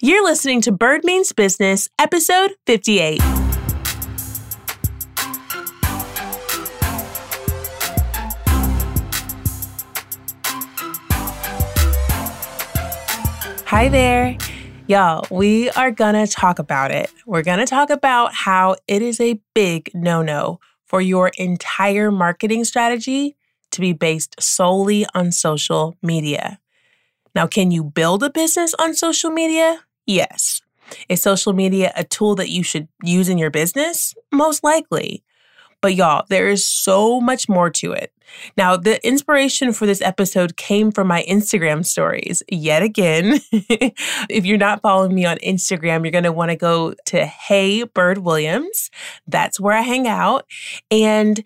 You're listening to Bird Means Business, episode 58. Hi there. Y'all, we are gonna talk about it. We're gonna talk about how it is a big no no for your entire marketing strategy to be based solely on social media. Now, can you build a business on social media? Yes. Is social media a tool that you should use in your business? Most likely. But y'all, there is so much more to it. Now, the inspiration for this episode came from my Instagram stories yet again. if you're not following me on Instagram, you're going to want to go to Hey Bird Williams. That's where I hang out. And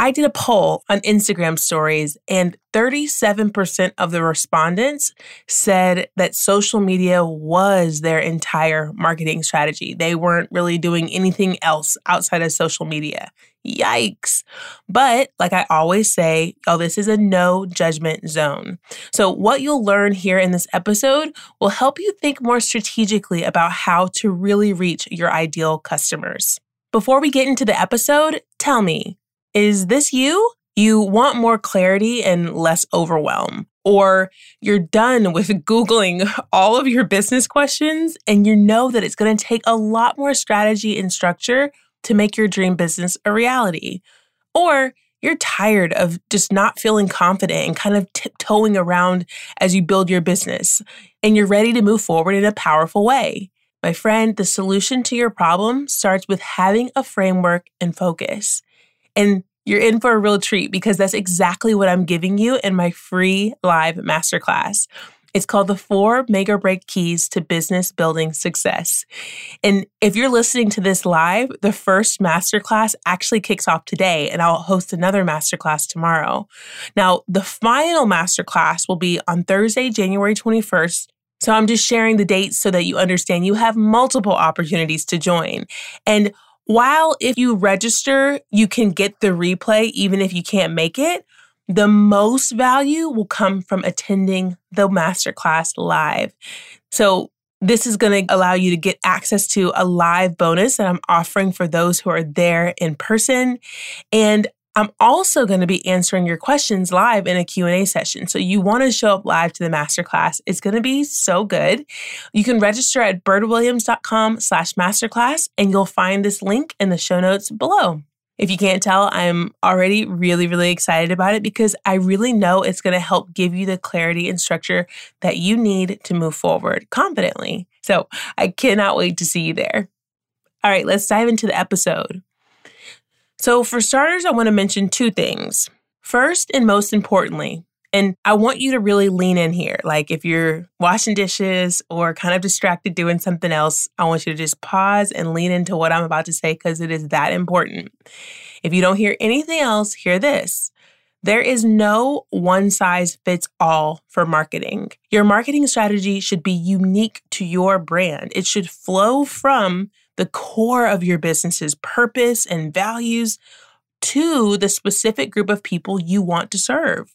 I did a poll on Instagram stories, and 37% of the respondents said that social media was their entire marketing strategy. They weren't really doing anything else outside of social media. Yikes. But like I always say, oh, this is a no judgment zone. So, what you'll learn here in this episode will help you think more strategically about how to really reach your ideal customers. Before we get into the episode, tell me, is this you? You want more clarity and less overwhelm. Or you're done with Googling all of your business questions and you know that it's going to take a lot more strategy and structure to make your dream business a reality. Or you're tired of just not feeling confident and kind of tiptoeing around as you build your business and you're ready to move forward in a powerful way. My friend, the solution to your problem starts with having a framework and focus. And you're in for a real treat because that's exactly what I'm giving you in my free live masterclass. It's called the four or break keys to business building success. And if you're listening to this live, the first masterclass actually kicks off today, and I'll host another masterclass tomorrow. Now, the final masterclass will be on Thursday, January 21st. So I'm just sharing the dates so that you understand you have multiple opportunities to join. And while if you register, you can get the replay even if you can't make it, the most value will come from attending the masterclass live. So this is going to allow you to get access to a live bonus that I'm offering for those who are there in person. And I'm also going to be answering your questions live in a Q&A session. So you want to show up live to the masterclass. It's going to be so good. You can register at birdwilliams.com slash masterclass and you'll find this link in the show notes below. If you can't tell, I'm already really, really excited about it because I really know it's going to help give you the clarity and structure that you need to move forward confidently. So I cannot wait to see you there. All right, let's dive into the episode. So, for starters, I want to mention two things. First, and most importantly, and I want you to really lean in here. Like if you're washing dishes or kind of distracted doing something else, I want you to just pause and lean into what I'm about to say because it is that important. If you don't hear anything else, hear this. There is no one size fits all for marketing. Your marketing strategy should be unique to your brand. It should flow from the core of your business's purpose and values to the specific group of people you want to serve.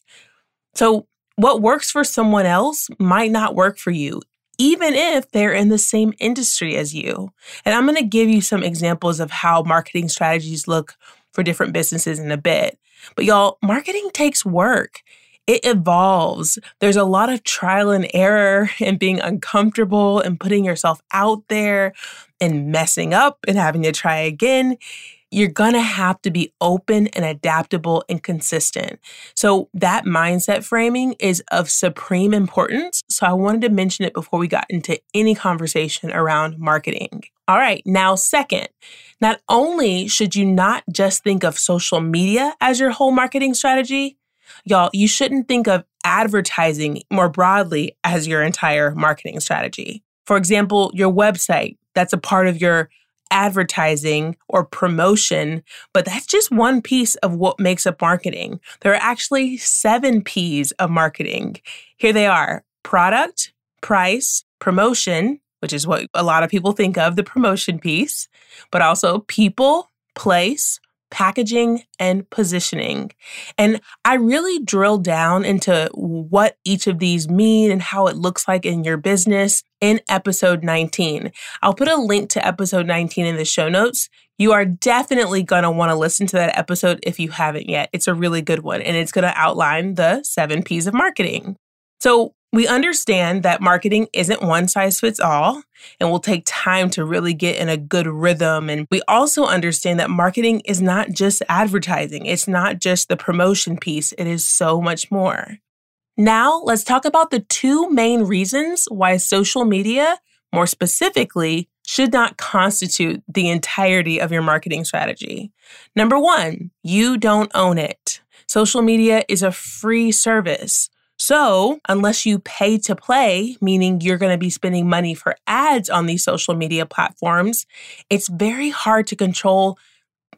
So, what works for someone else might not work for you, even if they're in the same industry as you. And I'm going to give you some examples of how marketing strategies look for different businesses in a bit. But y'all, marketing takes work. It evolves. There's a lot of trial and error and being uncomfortable and putting yourself out there and messing up and having to try again, you're gonna have to be open and adaptable and consistent. So, that mindset framing is of supreme importance. So, I wanted to mention it before we got into any conversation around marketing. All right, now, second, not only should you not just think of social media as your whole marketing strategy, y'all, you shouldn't think of advertising more broadly as your entire marketing strategy. For example, your website, that's a part of your advertising or promotion, but that's just one piece of what makes up marketing. There are actually seven P's of marketing. Here they are product, price, promotion, which is what a lot of people think of the promotion piece, but also people, place, packaging, and positioning. And I really drill down into what each of these mean and how it looks like in your business in episode 19. I'll put a link to episode 19 in the show notes. You are definitely going to want to listen to that episode if you haven't yet. It's a really good one and it's going to outline the seven P's of marketing. So, we understand that marketing isn't one size fits all and will take time to really get in a good rhythm. And we also understand that marketing is not just advertising, it's not just the promotion piece, it is so much more. Now, let's talk about the two main reasons why social media, more specifically, should not constitute the entirety of your marketing strategy. Number one, you don't own it. Social media is a free service. So, unless you pay to play, meaning you're going to be spending money for ads on these social media platforms, it's very hard to control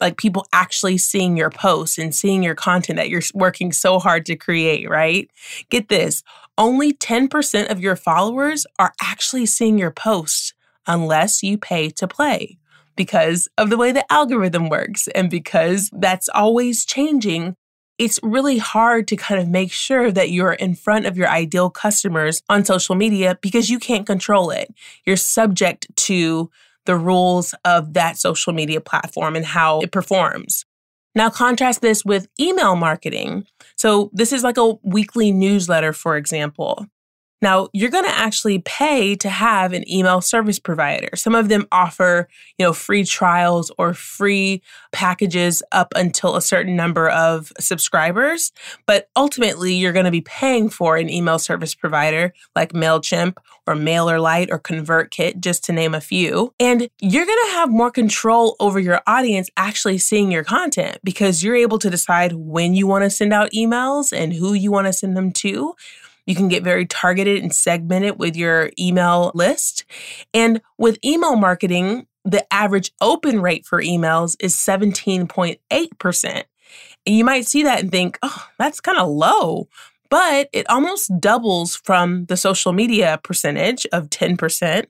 like people actually seeing your posts and seeing your content that you're working so hard to create, right? Get this, only 10% of your followers are actually seeing your posts unless you pay to play because of the way the algorithm works and because that's always changing it's really hard to kind of make sure that you're in front of your ideal customers on social media because you can't control it. You're subject to the rules of that social media platform and how it performs. Now, contrast this with email marketing. So, this is like a weekly newsletter, for example. Now, you're going to actually pay to have an email service provider. Some of them offer, you know, free trials or free packages up until a certain number of subscribers, but ultimately you're going to be paying for an email service provider like Mailchimp or MailerLite or ConvertKit just to name a few. And you're going to have more control over your audience actually seeing your content because you're able to decide when you want to send out emails and who you want to send them to you can get very targeted and segmented with your email list. And with email marketing, the average open rate for emails is 17.8%. And you might see that and think, oh, that's kind of low. But it almost doubles from the social media percentage of 10%.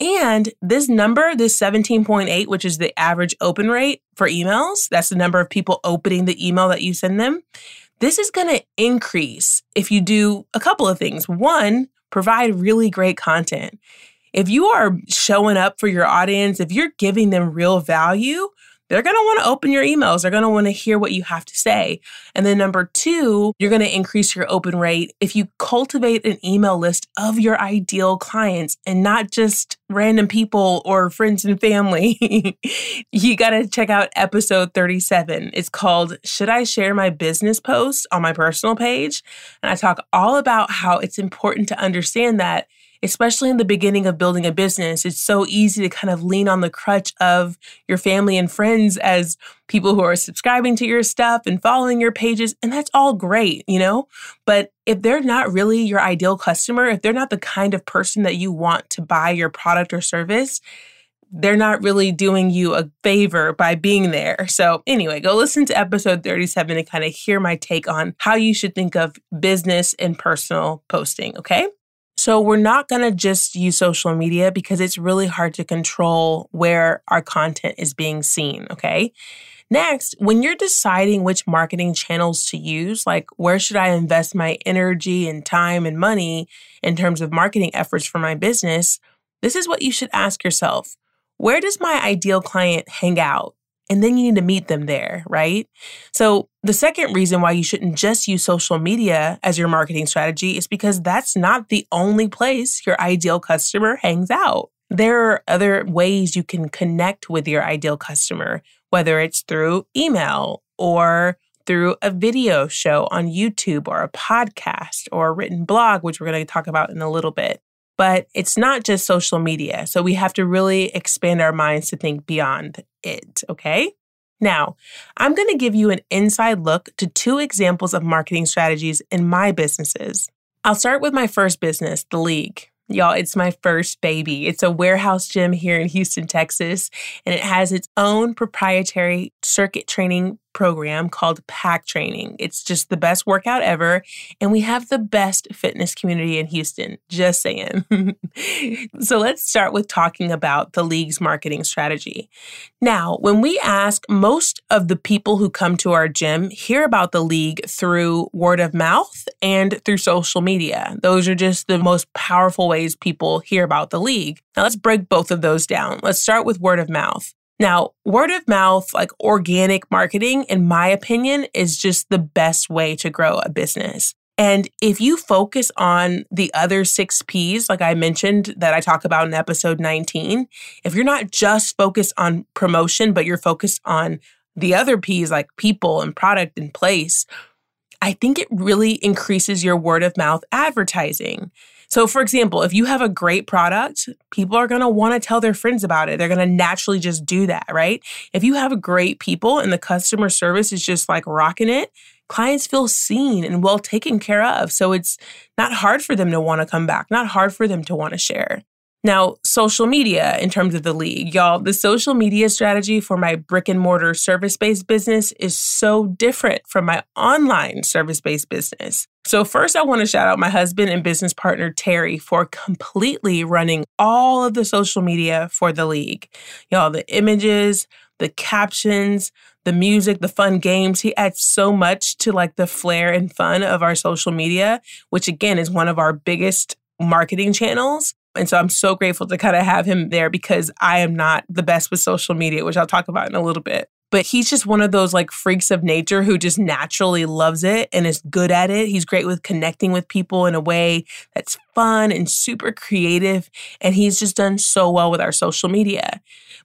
And this number, this 17.8, which is the average open rate for emails, that's the number of people opening the email that you send them. This is going to increase if you do a couple of things. One, provide really great content. If you are showing up for your audience, if you're giving them real value, they're going to want to open your emails. They're going to want to hear what you have to say. And then number two, you're going to increase your open rate if you cultivate an email list of your ideal clients and not just random people or friends and family. you got to check out episode 37. It's called Should I Share My Business Post on my personal page? And I talk all about how it's important to understand that especially in the beginning of building a business, it's so easy to kind of lean on the crutch of your family and friends as people who are subscribing to your stuff and following your pages. And that's all great, you know? But if they're not really your ideal customer, if they're not the kind of person that you want to buy your product or service, they're not really doing you a favor by being there. So, anyway, go listen to episode 37 and kind of hear my take on how you should think of business and personal posting, okay? So we're not going to just use social media because it's really hard to control where our content is being seen, okay? Next, when you're deciding which marketing channels to use, like where should I invest my energy and time and money in terms of marketing efforts for my business, this is what you should ask yourself. Where does my ideal client hang out? And then you need to meet them there, right? So, the second reason why you shouldn't just use social media as your marketing strategy is because that's not the only place your ideal customer hangs out. There are other ways you can connect with your ideal customer, whether it's through email or through a video show on YouTube or a podcast or a written blog, which we're going to talk about in a little bit. But it's not just social media. So we have to really expand our minds to think beyond it, okay? Now, I'm going to give you an inside look to two examples of marketing strategies in my businesses. I'll start with my first business, The League. Y'all, it's my first baby. It's a warehouse gym here in Houston, Texas, and it has its own proprietary circuit training program called Pack Training. It's just the best workout ever. And we have the best fitness community in Houston. Just saying. so let's start with talking about the league's marketing strategy. Now, when we ask, most of the people who come to our gym hear about the league through word of mouth and through social media. Those are just the most powerful ways people hear about the league. Now, let's break both of those down. Let's start with word of mouth. Now, word of mouth, like organic marketing, in my opinion, is just the best way to grow a business. And if you focus on the other six P's, like I mentioned that I talk about in episode 19, if you're not just focused on promotion, but you're focused on the other P's like people and product and place, I think it really increases your word of mouth advertising. So, for example, if you have a great product, people are going to want to tell their friends about it. They're going to naturally just do that, right? If you have great people and the customer service is just like rocking it, clients feel seen and well taken care of. So, it's not hard for them to want to come back, not hard for them to want to share. Now, social media in terms of the league, y'all, the social media strategy for my brick and mortar service based business is so different from my online service based business. So, first, I want to shout out my husband and business partner, Terry, for completely running all of the social media for the league. Y'all, the images, the captions, the music, the fun games. He adds so much to like the flair and fun of our social media, which again is one of our biggest marketing channels. And so I'm so grateful to kind of have him there because I am not the best with social media, which I'll talk about in a little bit. But he's just one of those like freaks of nature who just naturally loves it and is good at it. He's great with connecting with people in a way that's fun and super creative. And he's just done so well with our social media.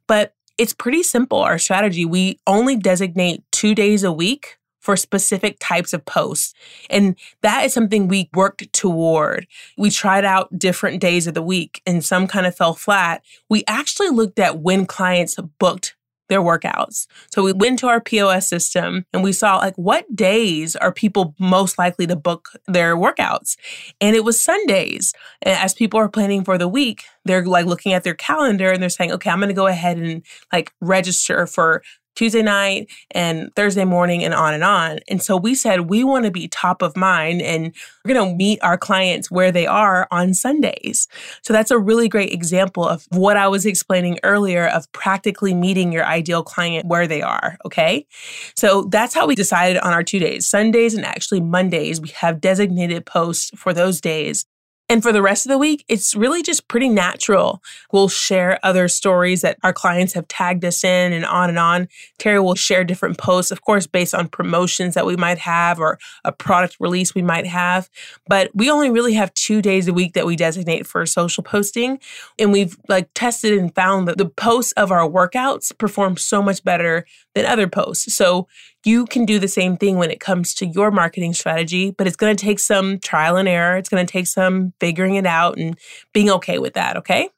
But it's pretty simple, our strategy. We only designate two days a week for specific types of posts. And that is something we worked toward. We tried out different days of the week and some kind of fell flat. We actually looked at when clients booked their workouts. So we went to our POS system and we saw like what days are people most likely to book their workouts. And it was Sundays. And as people are planning for the week, they're like looking at their calendar and they're saying, okay, I'm going to go ahead and like register for Tuesday night and Thursday morning and on and on. And so we said we want to be top of mind and we're going to meet our clients where they are on Sundays. So that's a really great example of what I was explaining earlier of practically meeting your ideal client where they are. Okay. So that's how we decided on our two days Sundays and actually Mondays. We have designated posts for those days. And for the rest of the week, it's really just pretty natural. We'll share other stories that our clients have tagged us in and on and on. Terry will share different posts, of course, based on promotions that we might have or a product release we might have. But we only really have two days a week that we designate for social posting. And we've like tested and found that the posts of our workouts perform so much better than other posts. So you can do the same thing when it comes to your marketing strategy, but it's going to take some trial and error. It's going to take some figuring it out and being okay with that, okay?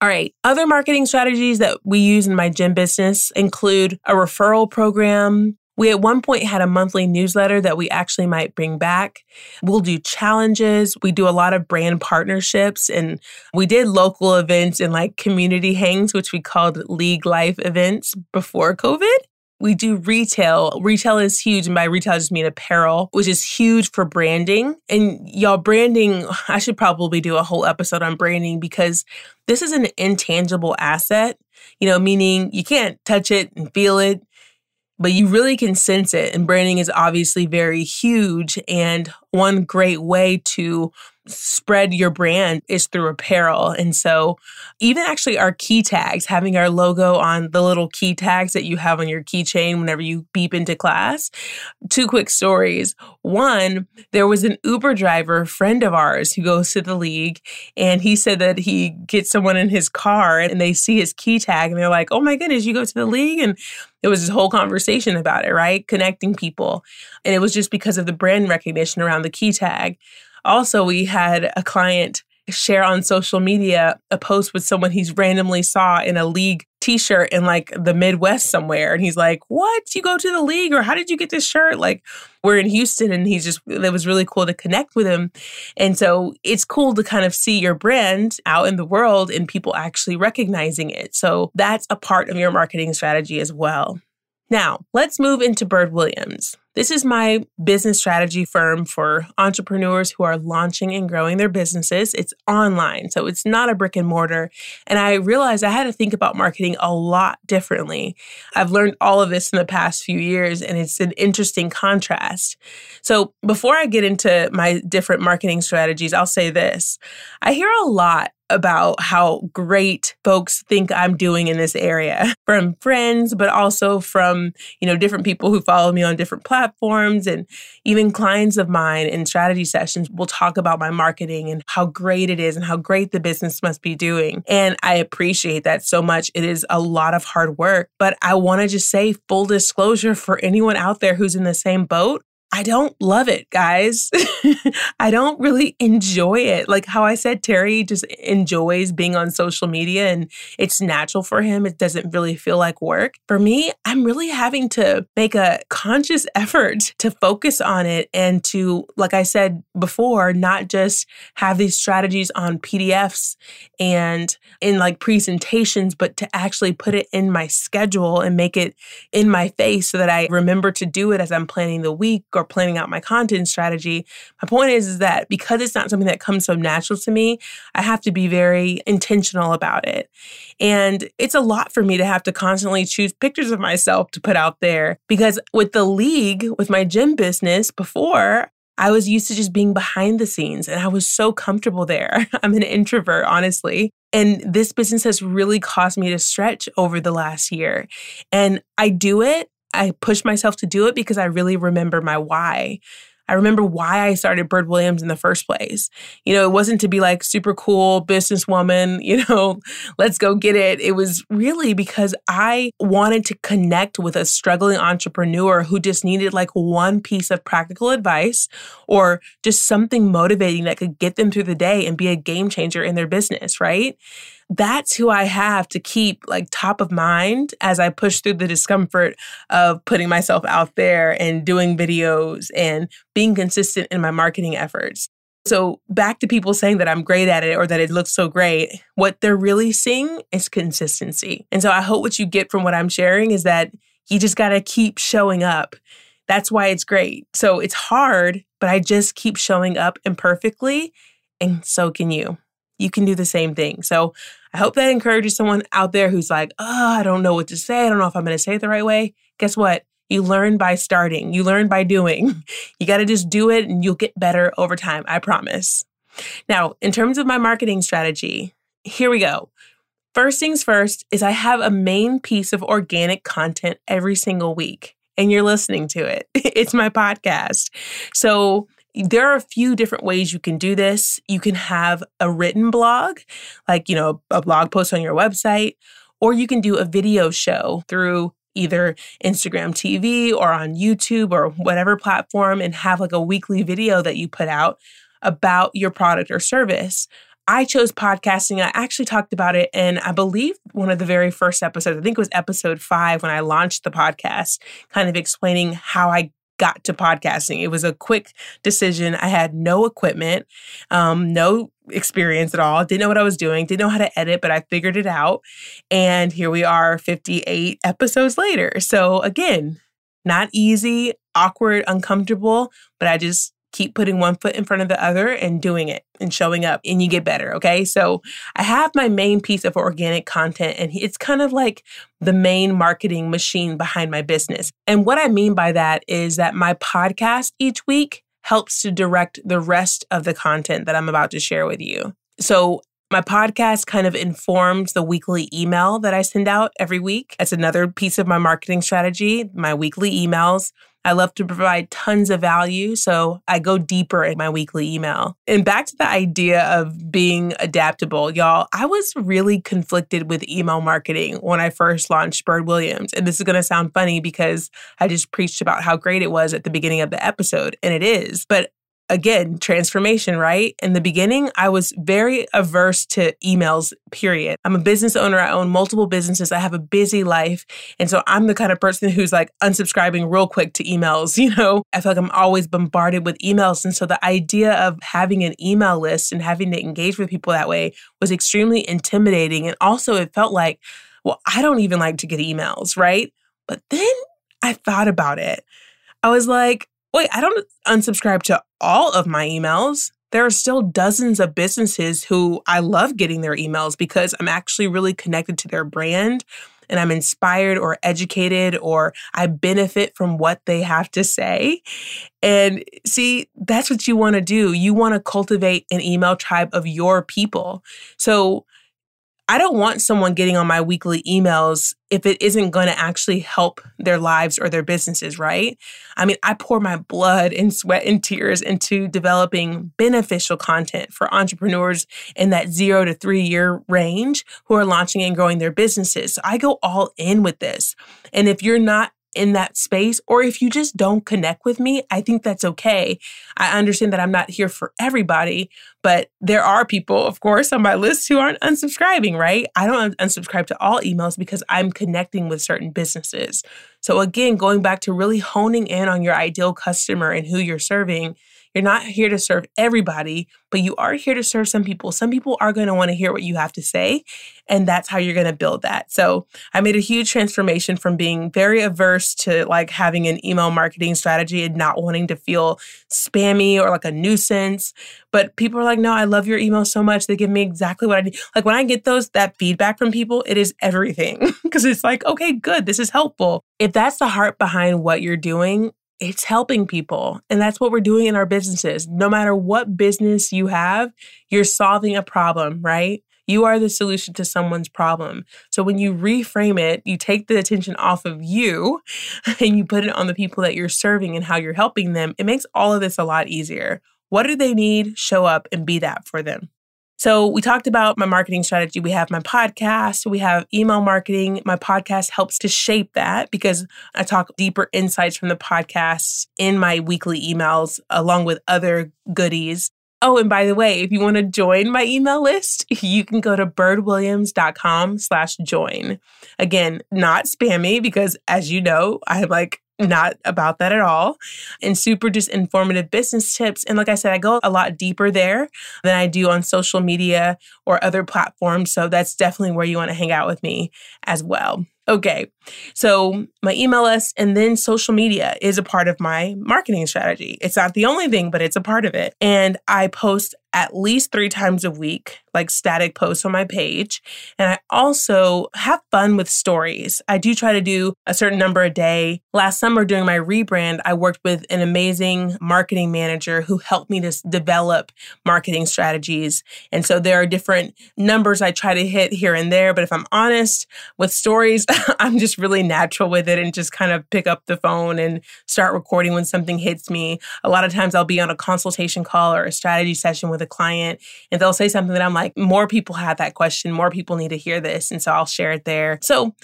All right. Other marketing strategies that we use in my gym business include a referral program. We at one point had a monthly newsletter that we actually might bring back. We'll do challenges. We do a lot of brand partnerships and we did local events and like community hangs, which we called league life events before COVID. We do retail. Retail is huge. And by retail, I just mean apparel, which is huge for branding. And y'all, branding, I should probably do a whole episode on branding because this is an intangible asset, you know, meaning you can't touch it and feel it, but you really can sense it. And branding is obviously very huge. And one great way to spread your brand is through apparel. And so, even actually, our key tags, having our logo on the little key tags that you have on your keychain whenever you beep into class. Two quick stories. One, there was an Uber driver, friend of ours, who goes to the league, and he said that he gets someone in his car and they see his key tag and they're like, oh my goodness, you go to the league? And it was this whole conversation about it, right? Connecting people. And it was just because of the brand recognition around the key tag. Also, we had a client share on social media a post with someone he's randomly saw in a league t-shirt in like the Midwest somewhere. And he's like, What? You go to the league? Or how did you get this shirt? Like, we're in Houston and he's just it was really cool to connect with him. And so it's cool to kind of see your brand out in the world and people actually recognizing it. So that's a part of your marketing strategy as well. Now, let's move into Bird Williams. This is my business strategy firm for entrepreneurs who are launching and growing their businesses. It's online, so it's not a brick and mortar. And I realized I had to think about marketing a lot differently. I've learned all of this in the past few years, and it's an interesting contrast. So, before I get into my different marketing strategies, I'll say this I hear a lot about how great folks think I'm doing in this area from friends, but also from, you know, different people who follow me on different platforms and even clients of mine in strategy sessions will talk about my marketing and how great it is and how great the business must be doing. And I appreciate that so much. It is a lot of hard work, but I want to just say full disclosure for anyone out there who's in the same boat. I don't love it, guys. I don't really enjoy it. Like how I said, Terry just enjoys being on social media and it's natural for him. It doesn't really feel like work. For me, I'm really having to make a conscious effort to focus on it and to, like I said before, not just have these strategies on PDFs and in like presentations, but to actually put it in my schedule and make it in my face so that I remember to do it as I'm planning the week or planning out my content strategy. My point is, is that because it's not something that comes so natural to me, I have to be very intentional about it. And it's a lot for me to have to constantly choose pictures of myself to put out there because with the league, with my gym business before, I was used to just being behind the scenes and I was so comfortable there. I'm an introvert, honestly. And this business has really caused me to stretch over the last year. And I do it I push myself to do it because I really remember my why. I remember why I started Bird Williams in the first place. You know, it wasn't to be like super cool businesswoman, you know, let's go get it. It was really because I wanted to connect with a struggling entrepreneur who just needed like one piece of practical advice or just something motivating that could get them through the day and be a game changer in their business, right? That's who I have to keep like top of mind as I push through the discomfort of putting myself out there and doing videos and being consistent in my marketing efforts. So, back to people saying that I'm great at it or that it looks so great, what they're really seeing is consistency. And so, I hope what you get from what I'm sharing is that you just got to keep showing up. That's why it's great. So, it's hard, but I just keep showing up imperfectly, and so can you you can do the same thing. So I hope that encourages someone out there who's like, oh, I don't know what to say. I don't know if I'm going to say it the right way. Guess what? You learn by starting, you learn by doing. You got to just do it and you'll get better over time. I promise. Now, in terms of my marketing strategy, here we go. First things first is I have a main piece of organic content every single week, and you're listening to it. It's my podcast. So there are a few different ways you can do this. You can have a written blog, like, you know, a blog post on your website, or you can do a video show through either Instagram TV or on YouTube or whatever platform and have like a weekly video that you put out about your product or service. I chose podcasting. I actually talked about it in, I believe, one of the very first episodes. I think it was episode five when I launched the podcast, kind of explaining how I got to podcasting. It was a quick decision. I had no equipment, um, no experience at all, didn't know what I was doing, didn't know how to edit, but I figured it out. And here we are 58 episodes later. So, again, not easy, awkward, uncomfortable, but I just keep putting one foot in front of the other and doing it and showing up and you get better. Okay. So I have my main piece of organic content and it's kind of like the main marketing machine behind my business. And what I mean by that is that my podcast each week helps to direct the rest of the content that I'm about to share with you. So my podcast kind of informs the weekly email that I send out every week. That's another piece of my marketing strategy, my weekly emails. I love to provide tons of value, so I go deeper in my weekly email. And back to the idea of being adaptable, y'all, I was really conflicted with email marketing when I first launched Bird Williams. And this is going to sound funny because I just preached about how great it was at the beginning of the episode, and it is. But again, transformation, right? In the beginning, I was very averse to emails, period. I'm a business owner. I own multiple businesses. I have a busy life. And so I'm the kind of person who's like unsubscribing real quick to emails. You know, I feel like I'm always bombarded with emails. And so the idea of having an email list and having to engage with people that way was extremely intimidating. And also, it felt like, well, I don't even like to get emails, right? But then I thought about it. I was like, wait, I don't unsubscribe to all of my emails. There are still dozens of businesses who I love getting their emails because I'm actually really connected to their brand and I'm inspired or educated or I benefit from what they have to say. And see, that's what you want to do. You want to cultivate an email tribe of your people. So I don't want someone getting on my weekly emails if it isn't going to actually help their lives or their businesses, right? I mean, I pour my blood and sweat and tears into developing beneficial content for entrepreneurs in that zero to three year range who are launching and growing their businesses. So I go all in with this. And if you're not in that space, or if you just don't connect with me, I think that's okay. I understand that I'm not here for everybody, but there are people, of course, on my list who aren't unsubscribing, right? I don't unsubscribe to all emails because I'm connecting with certain businesses. So, again, going back to really honing in on your ideal customer and who you're serving you're not here to serve everybody, but you are here to serve some people. Some people are going to want to hear what you have to say, and that's how you're going to build that. So, I made a huge transformation from being very averse to like having an email marketing strategy and not wanting to feel spammy or like a nuisance. But people are like, no, I love your email so much. They give me exactly what I need. Like when I get those, that feedback from people, it is everything because it's like, okay, good, this is helpful. If that's the heart behind what you're doing, it's helping people. And that's what we're doing in our businesses. No matter what business you have, you're solving a problem, right? You are the solution to someone's problem. So when you reframe it, you take the attention off of you and you put it on the people that you're serving and how you're helping them. It makes all of this a lot easier. What do they need? Show up and be that for them. So, we talked about my marketing strategy. We have my podcast, we have email marketing. My podcast helps to shape that because I talk deeper insights from the podcast in my weekly emails, along with other goodies. Oh, and by the way, if you want to join my email list, you can go to birdwilliams.com slash join. Again, not spammy because as you know, I have like not about that at all. And super just informative business tips. And like I said, I go a lot deeper there than I do on social media or other platforms. So that's definitely where you want to hang out with me as well. Okay, so my email list and then social media is a part of my marketing strategy. It's not the only thing, but it's a part of it. And I post at least three times a week, like static posts on my page. And I also have fun with stories. I do try to do a certain number a day. Last summer during my rebrand, I worked with an amazing marketing manager who helped me to develop marketing strategies. And so there are different numbers I try to hit here and there. But if I'm honest with stories, I'm just really natural with it and just kind of pick up the phone and start recording when something hits me. A lot of times I'll be on a consultation call or a strategy session with a client and they'll say something that I'm like, more people have that question, more people need to hear this. And so I'll share it there. So,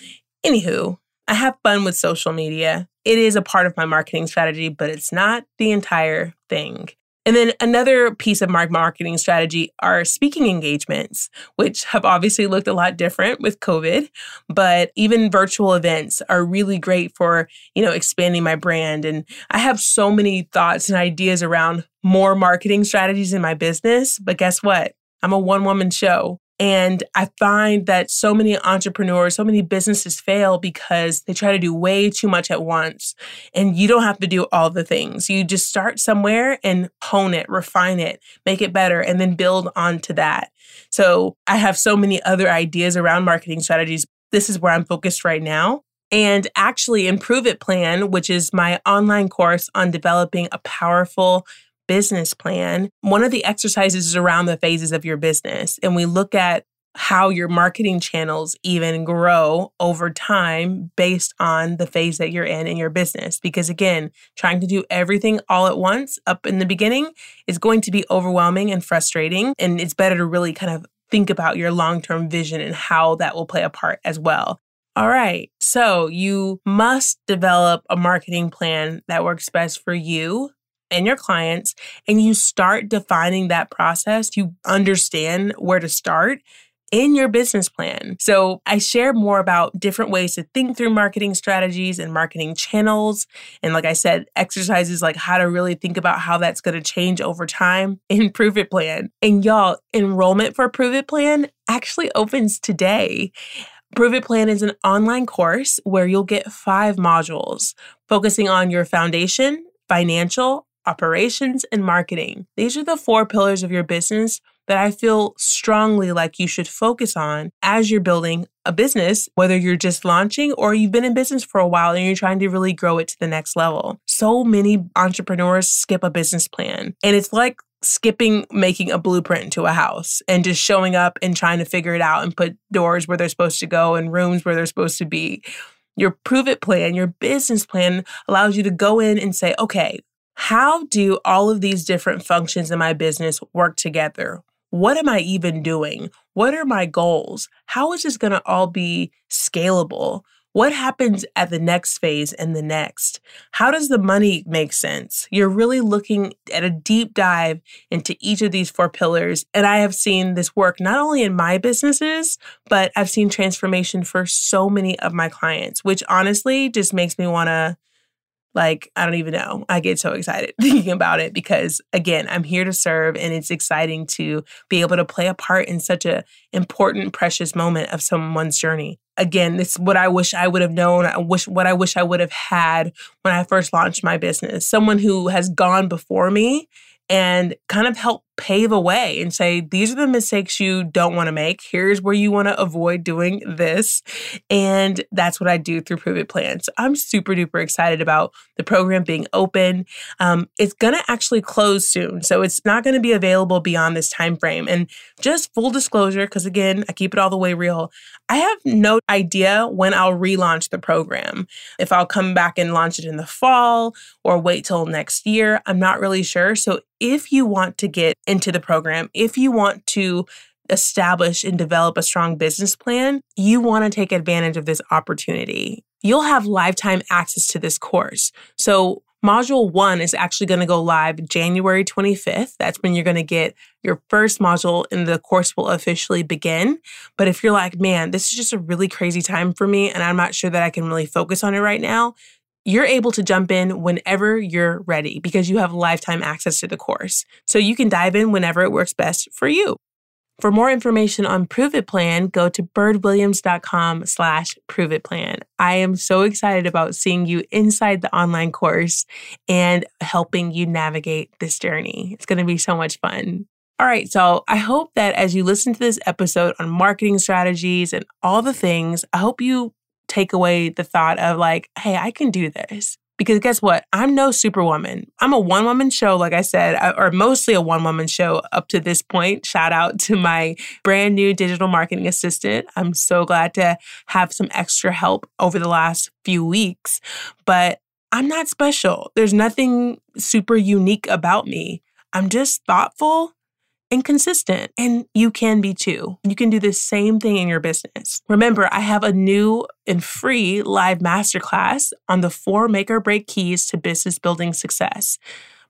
anywho, I have fun with social media. It is a part of my marketing strategy, but it's not the entire thing. And then another piece of my marketing strategy are speaking engagements, which have obviously looked a lot different with COVID, but even virtual events are really great for, you know, expanding my brand. And I have so many thoughts and ideas around more marketing strategies in my business, but guess what? I'm a one woman show. And I find that so many entrepreneurs, so many businesses fail because they try to do way too much at once. And you don't have to do all the things. You just start somewhere and hone it, refine it, make it better, and then build onto that. So I have so many other ideas around marketing strategies. This is where I'm focused right now. And actually, in Prove It Plan, which is my online course on developing a powerful business plan, one of the exercises is around the phases of your business. And we look at how your marketing channels even grow over time based on the phase that you're in in your business. Because again, trying to do everything all at once up in the beginning is going to be overwhelming and frustrating. And it's better to really kind of think about your long term vision and how that will play a part as well. All right. So you must develop a marketing plan that works best for you and your clients and you start defining that process, you understand where to start in your business plan. So, I share more about different ways to think through marketing strategies and marketing channels. And, like I said, exercises like how to really think about how that's going to change over time in Prove It Plan. And, y'all, enrollment for Prove It Plan actually opens today. Prove It Plan is an online course where you'll get five modules focusing on your foundation, financial, operations, and marketing. These are the four pillars of your business that I feel strongly like you should focus on as you're building a business, whether you're just launching or you've been in business for a while and you're trying to really grow it to the next level. So many entrepreneurs skip a business plan, and it's like skipping making a blueprint to a house and just showing up and trying to figure it out and put doors where they're supposed to go and rooms where they're supposed to be. Your prove it plan, your business plan allows you to go in and say, okay, how do all of these different functions in my business work together? What am I even doing? What are my goals? How is this going to all be scalable? What happens at the next phase and the next? How does the money make sense? You're really looking at a deep dive into each of these four pillars. And I have seen this work not only in my businesses, but I've seen transformation for so many of my clients, which honestly just makes me want to like, I don't even know. I get so excited thinking about it because again, I'm here to serve and it's exciting to be able to play a part in such a important precious moment of someone's journey. Again, this is what I wish I would have known. I wish what I wish I would have had when I first launched my business. Someone who has gone before me and kind of help pave a way and say, these are the mistakes you don't want to make. Here's where you want to avoid doing this. And that's what I do through Prove It Plan. So I'm super duper excited about the program being open. Um, it's going to actually close soon. So it's not going to be available beyond this time frame. And just full disclosure, because again, I keep it all the way real. I have no idea when I'll relaunch the program. If I'll come back and launch it in the fall or wait till next year, I'm not really sure. So if you want to get into the program, if you want to establish and develop a strong business plan, you want to take advantage of this opportunity. You'll have lifetime access to this course. So, Module one is actually going to go live January 25th. That's when you're going to get your first module and the course will officially begin. But if you're like, man, this is just a really crazy time for me and I'm not sure that I can really focus on it right now, you're able to jump in whenever you're ready because you have lifetime access to the course. So you can dive in whenever it works best for you. For more information on Prove It Plan, go to birdwilliams.com slash prove it plan. I am so excited about seeing you inside the online course and helping you navigate this journey. It's going to be so much fun. All right, so I hope that as you listen to this episode on marketing strategies and all the things, I hope you take away the thought of like, hey, I can do this. Because guess what? I'm no superwoman. I'm a one woman show, like I said, uh, or mostly a one woman show up to this point. Shout out to my brand new digital marketing assistant. I'm so glad to have some extra help over the last few weeks, but I'm not special. There's nothing super unique about me. I'm just thoughtful and consistent. And you can be too. You can do the same thing in your business. Remember, I have a new and free live masterclass on the four make or break keys to business building success.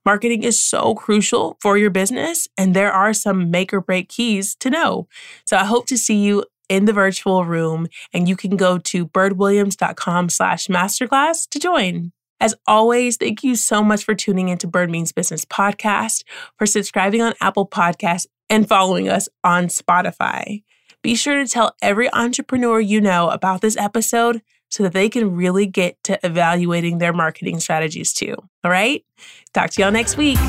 Marketing is so crucial for your business, and there are some make or break keys to know. So I hope to see you in the virtual room, and you can go to birdwilliams.com slash masterclass to join. As always, thank you so much for tuning into Bird Means Business podcast, for subscribing on Apple Podcasts, and following us on Spotify. Be sure to tell every entrepreneur you know about this episode so that they can really get to evaluating their marketing strategies too. All right? Talk to y'all next week.